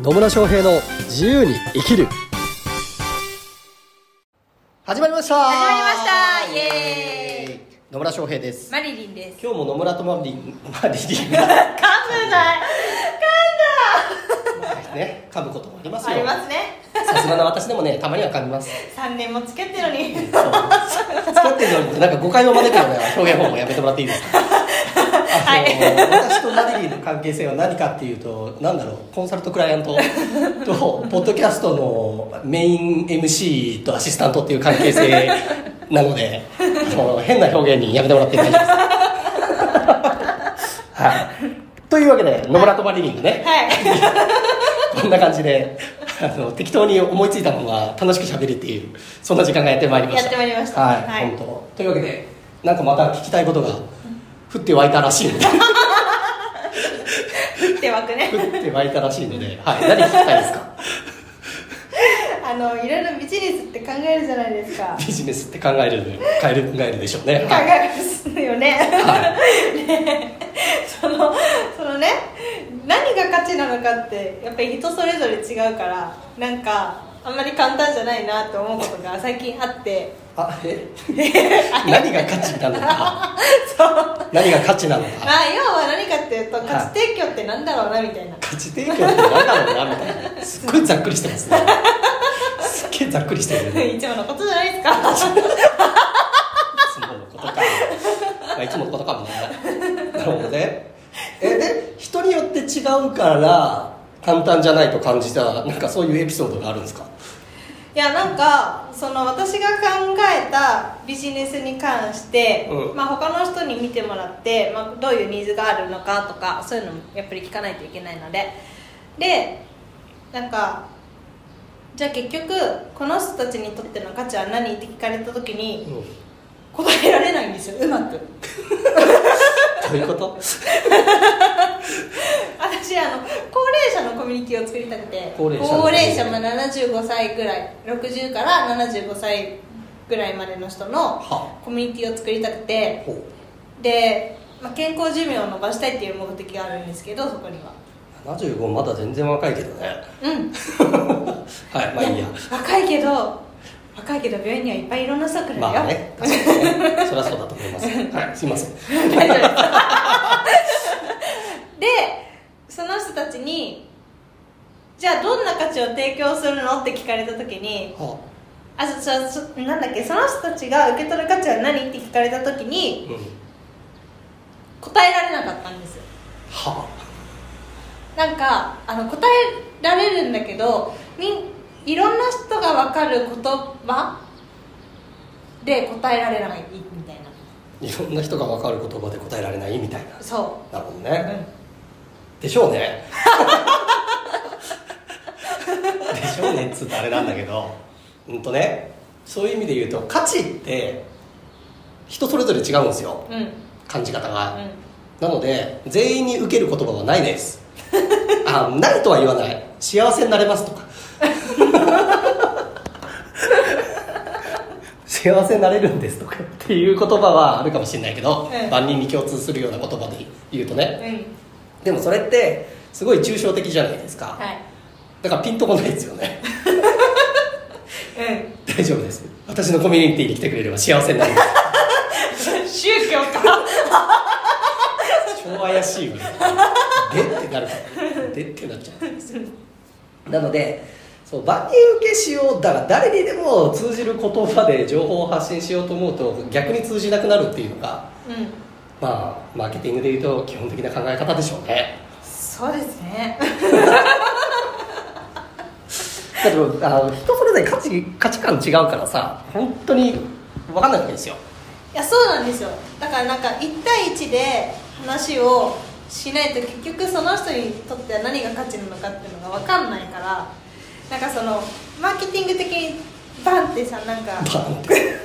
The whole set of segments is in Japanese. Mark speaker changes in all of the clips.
Speaker 1: 野村翔平の自由に生きる。始まりました。
Speaker 2: 始まりました。イエーイ。
Speaker 1: 野村翔平です。
Speaker 2: マリリンです。
Speaker 1: 今日も野村とマリンマリリン
Speaker 2: 噛むな。い
Speaker 1: ね噛むこともありますよ。
Speaker 2: ありますね。
Speaker 1: さすがの私でもねたまには噛みます。
Speaker 2: 3年も付き合ってるのに。
Speaker 1: そう。使ってるのになんか誤解を招くような表現方法やめてもらっていいですか？私とマリリンの関係性は何かっていうとなんだろうコンサルトクライアントとポッドキャストのメイン MC とアシスタントっていう関係性なので 変な表現にやめてもらって大丈夫です。はい。というわけで野村とマリリンがね、
Speaker 2: はい。
Speaker 1: こんな感じであの適当に思いついたまま楽しく喋るっていうそんな時間がやってまいりました。
Speaker 2: やってまいりました。
Speaker 1: はい、
Speaker 2: はい。
Speaker 1: 本当。というわけでなんかまた聞きたいことが降って湧いたらしいので。降
Speaker 2: ってわくね。
Speaker 1: って湧いたらしいので、はい、何聞きたいですか？
Speaker 2: あのいろいろビジネスって考えるじゃないですか。
Speaker 1: ビジネスって考える考える考えるでしょうね。
Speaker 2: 考
Speaker 1: はい。
Speaker 2: えますよね、
Speaker 1: は
Speaker 2: ね。そのそのね何が価値なのかってやっぱり人それぞれ違うからなんかあんまり簡単じゃないなと思うことが最近あって
Speaker 1: あえ？何が価値なのか。
Speaker 2: そう。
Speaker 1: 何が価値なのか。
Speaker 2: まあ要は何かっていうと価値提供ってなんだろうなみたいな。
Speaker 1: 価値提供って何だろうなみたいな。すっごいざっくりしてますね。すっげえざっくりしてるね。
Speaker 2: いつものことじゃないですか。
Speaker 1: いつものことか、まあ、いつものことかもね。なるほどね。えで人によって違うから簡単じゃないと感じたなんかそういうエピソードがあるんですか？
Speaker 2: いやなんかその私が考えたビジネスに関して、
Speaker 1: うん。
Speaker 2: まあ、他の人に見てもらって、まあ、どういうニーズがあるのかとかそういうのもやっぱり聞かないといけないので。でなんかじゃあ結局この人たちにとっての価値は何って聞かれた時に
Speaker 1: うん。
Speaker 2: 答えられないんですようまく。
Speaker 1: どういうこと
Speaker 2: 私あの高齢者のコミュニティを作りたくて
Speaker 1: 高齢者のコミュニティ
Speaker 2: 者まあ75歳ぐらい60から75歳ぐらいまでの人の
Speaker 1: は。
Speaker 2: コミュニティを作りたくて。
Speaker 1: ほ
Speaker 2: で、まあ、健康寿命を伸ばしたいっていう目的があるんですけどそこには。
Speaker 1: う75まだ全然若いけどね。
Speaker 2: うん。
Speaker 1: はいまあいいや。
Speaker 2: 若いけど若いけど病院にはいっぱいいろんな人が来るよ、
Speaker 1: まあね確かにね。そりゃそうだと思います。はいすいません。
Speaker 2: 大丈夫です。でその人たちにじゃあどんな価値を提供するの？って聞かれた時に
Speaker 1: は
Speaker 2: あ。そそそなんだっけ？その人たちが受け取る価値は何？って聞かれた時に
Speaker 1: うん
Speaker 2: 答えられなかったんです
Speaker 1: は
Speaker 2: なんかあの答えられるんだけどみんいろんな人が分かる言葉で答えられないみたいな。い
Speaker 1: ろんな人が分かる言葉で答えられないみたいな。
Speaker 2: そ
Speaker 1: なるほど
Speaker 2: う、
Speaker 1: ね、でしょうね っつうとあれなんだけどうんとねそういう意味で言うと価値って人それぞれ違うんですよ。
Speaker 2: うん。うん
Speaker 1: 感じ方が、なので全員に受ける言葉はないです。あないとは言わない。幸せになれますとか。幸せになれるんですとかっていう言葉はあるかもしれないけど、
Speaker 2: うん。
Speaker 1: 万人に共通するような言葉で言うとね。
Speaker 2: うん。
Speaker 1: でもそれってすごい抽象的じゃないですか、
Speaker 2: はい
Speaker 1: だからピンとこないですよね。
Speaker 2: う
Speaker 1: 大丈夫です。私のコミュニティに来てくれれば幸せになります。
Speaker 2: ん宗教か。
Speaker 1: 超怪しいわね。でってなる。からでってなっちゃう。んですよなのでそう万人受けしようだから誰にでも通じる言葉で情報を発信しようと思うと逆に通じなくなるっていうのが
Speaker 2: うん。
Speaker 1: まあマーケティングでいうと基本的な考え方でしょうね。
Speaker 2: そうですね
Speaker 1: だけどあの人それぞれ価値価値観違うからさ本当に分かんないわけですよ。
Speaker 2: いやそうなんですよ。だからなんか1対1で話をしないと結局その人にとっては何が価値なのかっていうのが分かんないからなんかそのマーケティング的にバンってさなんか
Speaker 1: バーンって。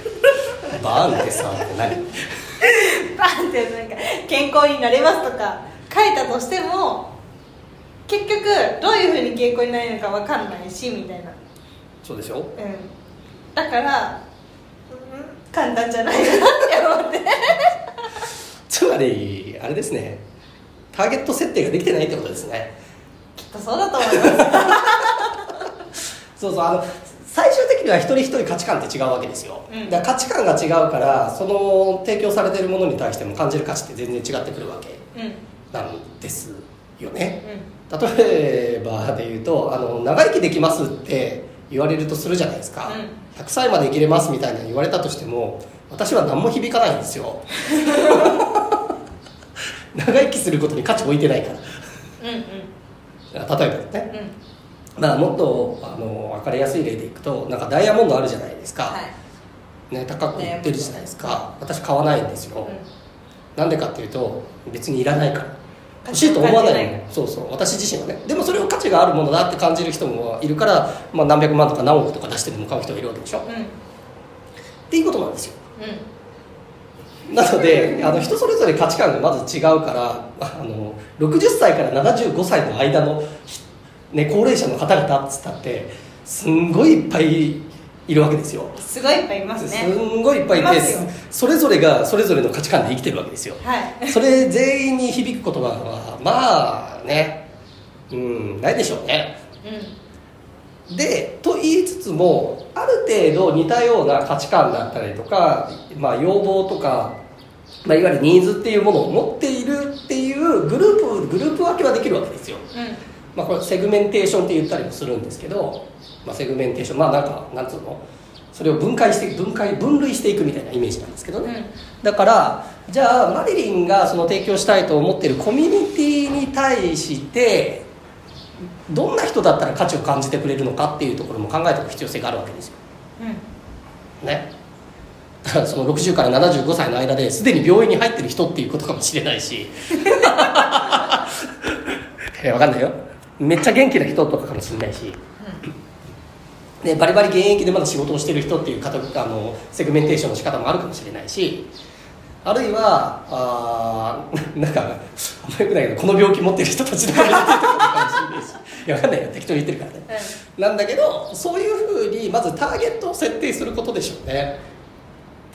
Speaker 1: バーンってさって何？
Speaker 2: バンってなんか健康になれますとか書いたとしても結局どういうふうに健康になれるのか分かんないしみたいな。
Speaker 1: そうでしょ？
Speaker 2: うん。だから、うん、簡単じゃないなって思って。
Speaker 1: つまりあれですね。ターゲット設定ができてないってことですね。
Speaker 2: きっとそうだと思います。
Speaker 1: そうそうあの最終的には一人一人価値観って違うわけですよ、
Speaker 2: うん。
Speaker 1: だから価値観が違うからその提供されているものに対しても感じる価値って全然違ってくるわけ
Speaker 2: うんうん。
Speaker 1: なんですよね。例えばで言うとあの長生きできますって言われるとするじゃないですか、100歳まで生きれますみたいなの言われたとしても私は何も響かないんですよ。長生きすることに価値置いてないから。
Speaker 2: うんうん。
Speaker 1: 例えばね。
Speaker 2: うん。
Speaker 1: まあもっとあの分かりやすい例でいくとなんかダイヤモンドあるじゃないですか、
Speaker 2: はい。
Speaker 1: ね、高く売ってるじゃないですか。私買わないんですよ、
Speaker 2: うん。
Speaker 1: なんでかっていうと別にいらないから欲しいと思わない。そうそう。私自身はね。でもそれを価値があるものだって感じる人もいるから、まあ、何百万とか何億とか出してでも買う人がいるわけでしょ、っ
Speaker 2: うん。
Speaker 1: ていうことなんですよ。
Speaker 2: うん。
Speaker 1: なのであの人それぞれ価値観がまず違うからあの60歳から75歳の間の、ひね、高齢者の方々っつったってすんごいいっぱいいるわけですよ。
Speaker 2: すごいいっぱいいます
Speaker 1: す
Speaker 2: ね
Speaker 1: んごいいっぱいいてそれぞれがそれぞれの価値観で生きてるわけですよ。
Speaker 2: はい。
Speaker 1: それ全員に響く言葉はまあねうんないでしょうね。
Speaker 2: う
Speaker 1: でと言いつつもある程度似たような価値観だったりとか、まあ、要望とか、まあ、いわゆるニーズっていうものを持っているっていうグループグループ分けはできるわけですよ、
Speaker 2: んうん
Speaker 1: まあ、これセグメンテーションって言ったりもするんですけど、まあ、セグメンテーションまあなんかなんつうの？それを分解して分解分類していくみたいなイメージなんですけどね、だからじゃあマリリンがその提供したいと思っているコミュニティに対してどんな人だったら価値を感じてくれるのかっていうところも考えておく必要性があるわけですよ。
Speaker 2: うん。
Speaker 1: ね。だからその60から75歳の間ですでに病院に入ってる人っていうことかもしれないし。いやわかんないよめっちゃ元気な人とかかもしれないし、ね、バリバリ現役でまだ仕事をしてる人っていう方あのセグメンテーションの仕方もあるかもしれないし。あるいはあー なんかあんまりよくないけどこの病気持ってる人たちとか見てるかもしれないし。いやわかんないよ。適当に言ってるからね。なんだけどそういうふうにまずターゲットを設定することでしょうね。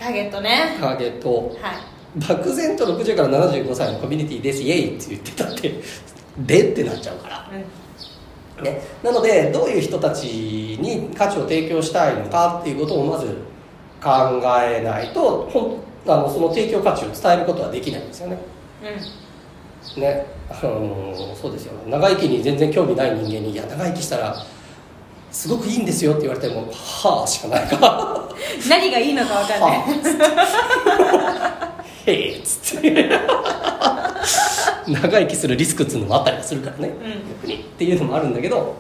Speaker 2: ターゲットね。
Speaker 1: ターゲット。を
Speaker 2: はい。
Speaker 1: 漠然と60から75歳のコミュニティです。イエイって言ってたってでってなっちゃうから。
Speaker 2: うん。
Speaker 1: ね、なのでどういう人たちに価値を提供したいのかっていうことをまず考えないとほんあのその提供価値を伝えることはできないんですよね。ね。あのそうですよ長生きに全然興味ない人間に「いや長生きしたらすごくいいんですよ」って言われても「はあ」しかないか。ら
Speaker 2: うん何がいいのか分かんない「
Speaker 1: へえ」っつって長生きするリスクっつうのもあったりはするからね、
Speaker 2: ん。
Speaker 1: 逆にっていうのもあるんだけど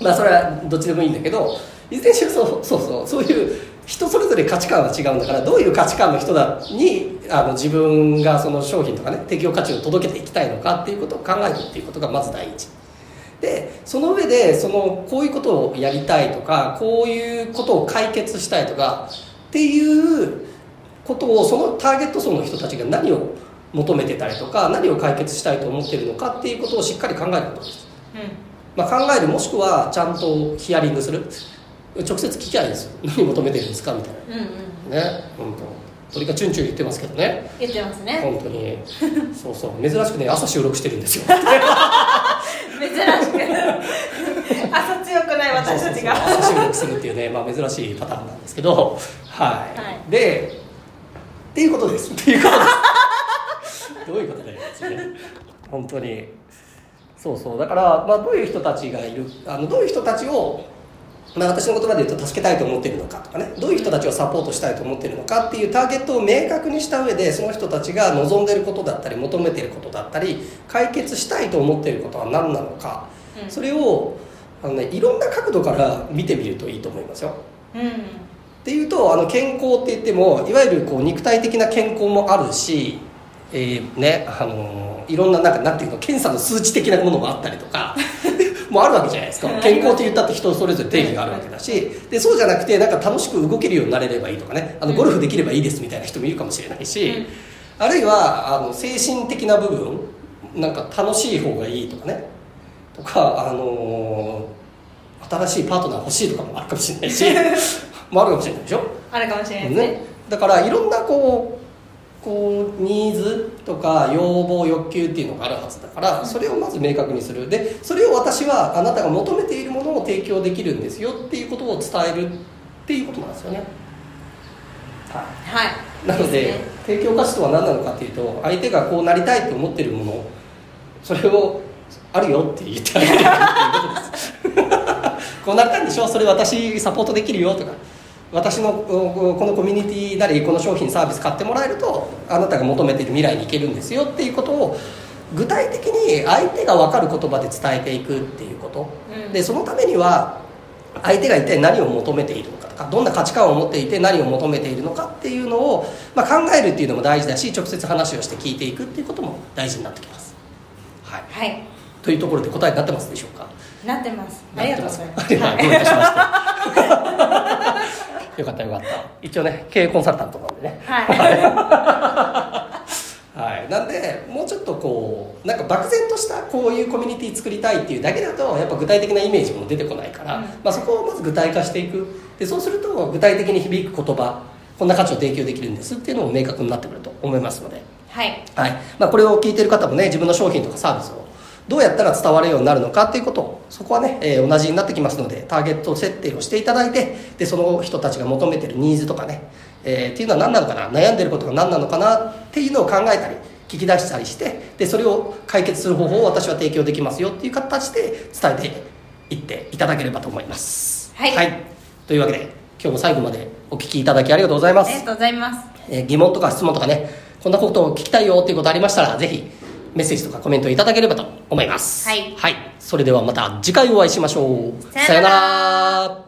Speaker 1: まあそれはどっちでもいいんだけどいずれにしろそうそうそうそういう人それぞれ価値観は違うんだからどういう価値観の人だにあの自分がその商品とかね提供価値を届けていきたいのかっていうことを考えるっていうことがまず第一。でその上でそのこういうことをやりたいとかこういうことを解決したいとかっていうことをそのターゲット層の人たちが何を求めてたりとか何を解決したいと思ってるのかっていうことをしっかり考えることです、まあ、考えるもしくはちゃんとヒアリングする。直接聞きゃいいですよ。何求めてるんですかみたい
Speaker 2: うんうん。
Speaker 1: なね本当。鳥がチュンチュン言ってますけどね。
Speaker 2: 言ってますね。
Speaker 1: 本当に。そうそう。珍しくね朝収録してるんですよ。
Speaker 2: 珍しく。朝強くない私たちが。
Speaker 1: 朝収録するっていうね、まあ、珍しいパターンなんですけど。はい、
Speaker 2: はい。
Speaker 1: でっていうことです。っていうことですどういうことだよですね。本当に。そうそう。だから、まあ、どういう人たちがいるあのどういう人たちを、まあ、私の言葉で言うと助けたいと思っているのかとかね。どういう人たちをサポートしたいと思っているのかっていうターゲットを明確にした上でその人たちが望んでいることだったり求めていることだったり解決したいと思っていることは何なのか、
Speaker 2: うん。
Speaker 1: それをあの、ね、いろんな角度から見てみるといいと思いますよ。
Speaker 2: うん。
Speaker 1: っていうとあの健康って言ってもいわゆるこう肉体的な健康もあるし、えーねあのいろんななんかなんていうの検査の数値的なものもあったりとか もあるわけじゃないですか。健康って言ったって人それぞれ定義があるわけだしでそうじゃなくてなんか楽しく動けるようになれればいいとかね。あのゴルフできればいいですみたいな人もいるかもしれないし、あるいはあの精神的な部分なんか楽しい方がいいとかね。とかあの新しいパートナー欲しいとかもあるかもしれないし もあるかもしれないでしょ。
Speaker 2: あるかもしれないね。
Speaker 1: ね、だからいろんなここうニーズとか要望欲求っていうのがあるはずだからそれをまず明確にする。でそれを私はあなたが求めているものを提供できるんですよっていうことを伝えるっていうことなんですよね。はい。
Speaker 2: はい
Speaker 1: なので
Speaker 2: ね
Speaker 1: 提供価値とは何なのかっていうと相手がこうなりたいと思ってるものそれをあるよって言ってあげるっていうことです。こうなりたいんでしょ？それ私サポートできるよとか私のおこのコミュニティなりこの商品サービス買ってもらえるとあなたが求めている未来に行けるんですよっていうことを具体的に相手が分かる言葉で伝えていくっていうこと、
Speaker 2: うん。
Speaker 1: でそのためには相手が一体何を求めているのかとかどんな価値観を持っていて何を求めているのかっていうのを、まあ、考えるっていうのも大事だし直接話をして聞いていくっていうことも大事になってきます、はい、
Speaker 2: はい。
Speaker 1: というところで答えになってますでしょうか？
Speaker 2: なってます。ありがとうございます。
Speaker 1: はい、よかったよかった。一応ね経営コンサルタントなんでね。
Speaker 2: は
Speaker 1: はい、なんでもうちょっとこうなんか漠然としたこういうコミュニティ作りたいっていうだけだとやっぱ具体的なイメージも出てこないから、
Speaker 2: うん。
Speaker 1: まあ、そこをまず具体化していく。でそうすると具体的に響く言葉こんな価値を提供できるんですっていうのも明確になってくると思いますので、
Speaker 2: いはい。
Speaker 1: はい。まあ、これを聞いてる方もね自分の商品とかサービスをどうやったら伝わるようになるのかっていうこと。をそこはね、えー同じになってきますのでターゲット設定をしていただいてでその人たちが求めてるニーズとかね、えーっていうのは何なのかな？悩んでることが何なのかな？っていうのを考えたり聞き出したりしてでそれを解決する方法を私は提供できますよっていう形で伝えていっていただければと思います。
Speaker 2: はい。
Speaker 1: というわけで今日も最後までお聞きいただきありがとうございます。
Speaker 2: ありがとうございます。
Speaker 1: えー疑問とか質問とかねこんなことを聞きたいよっていうことありましたらぜひメッセージとかコメントいただければと思います。
Speaker 2: はい。
Speaker 1: それではまた次回お会いしましょう。さよなら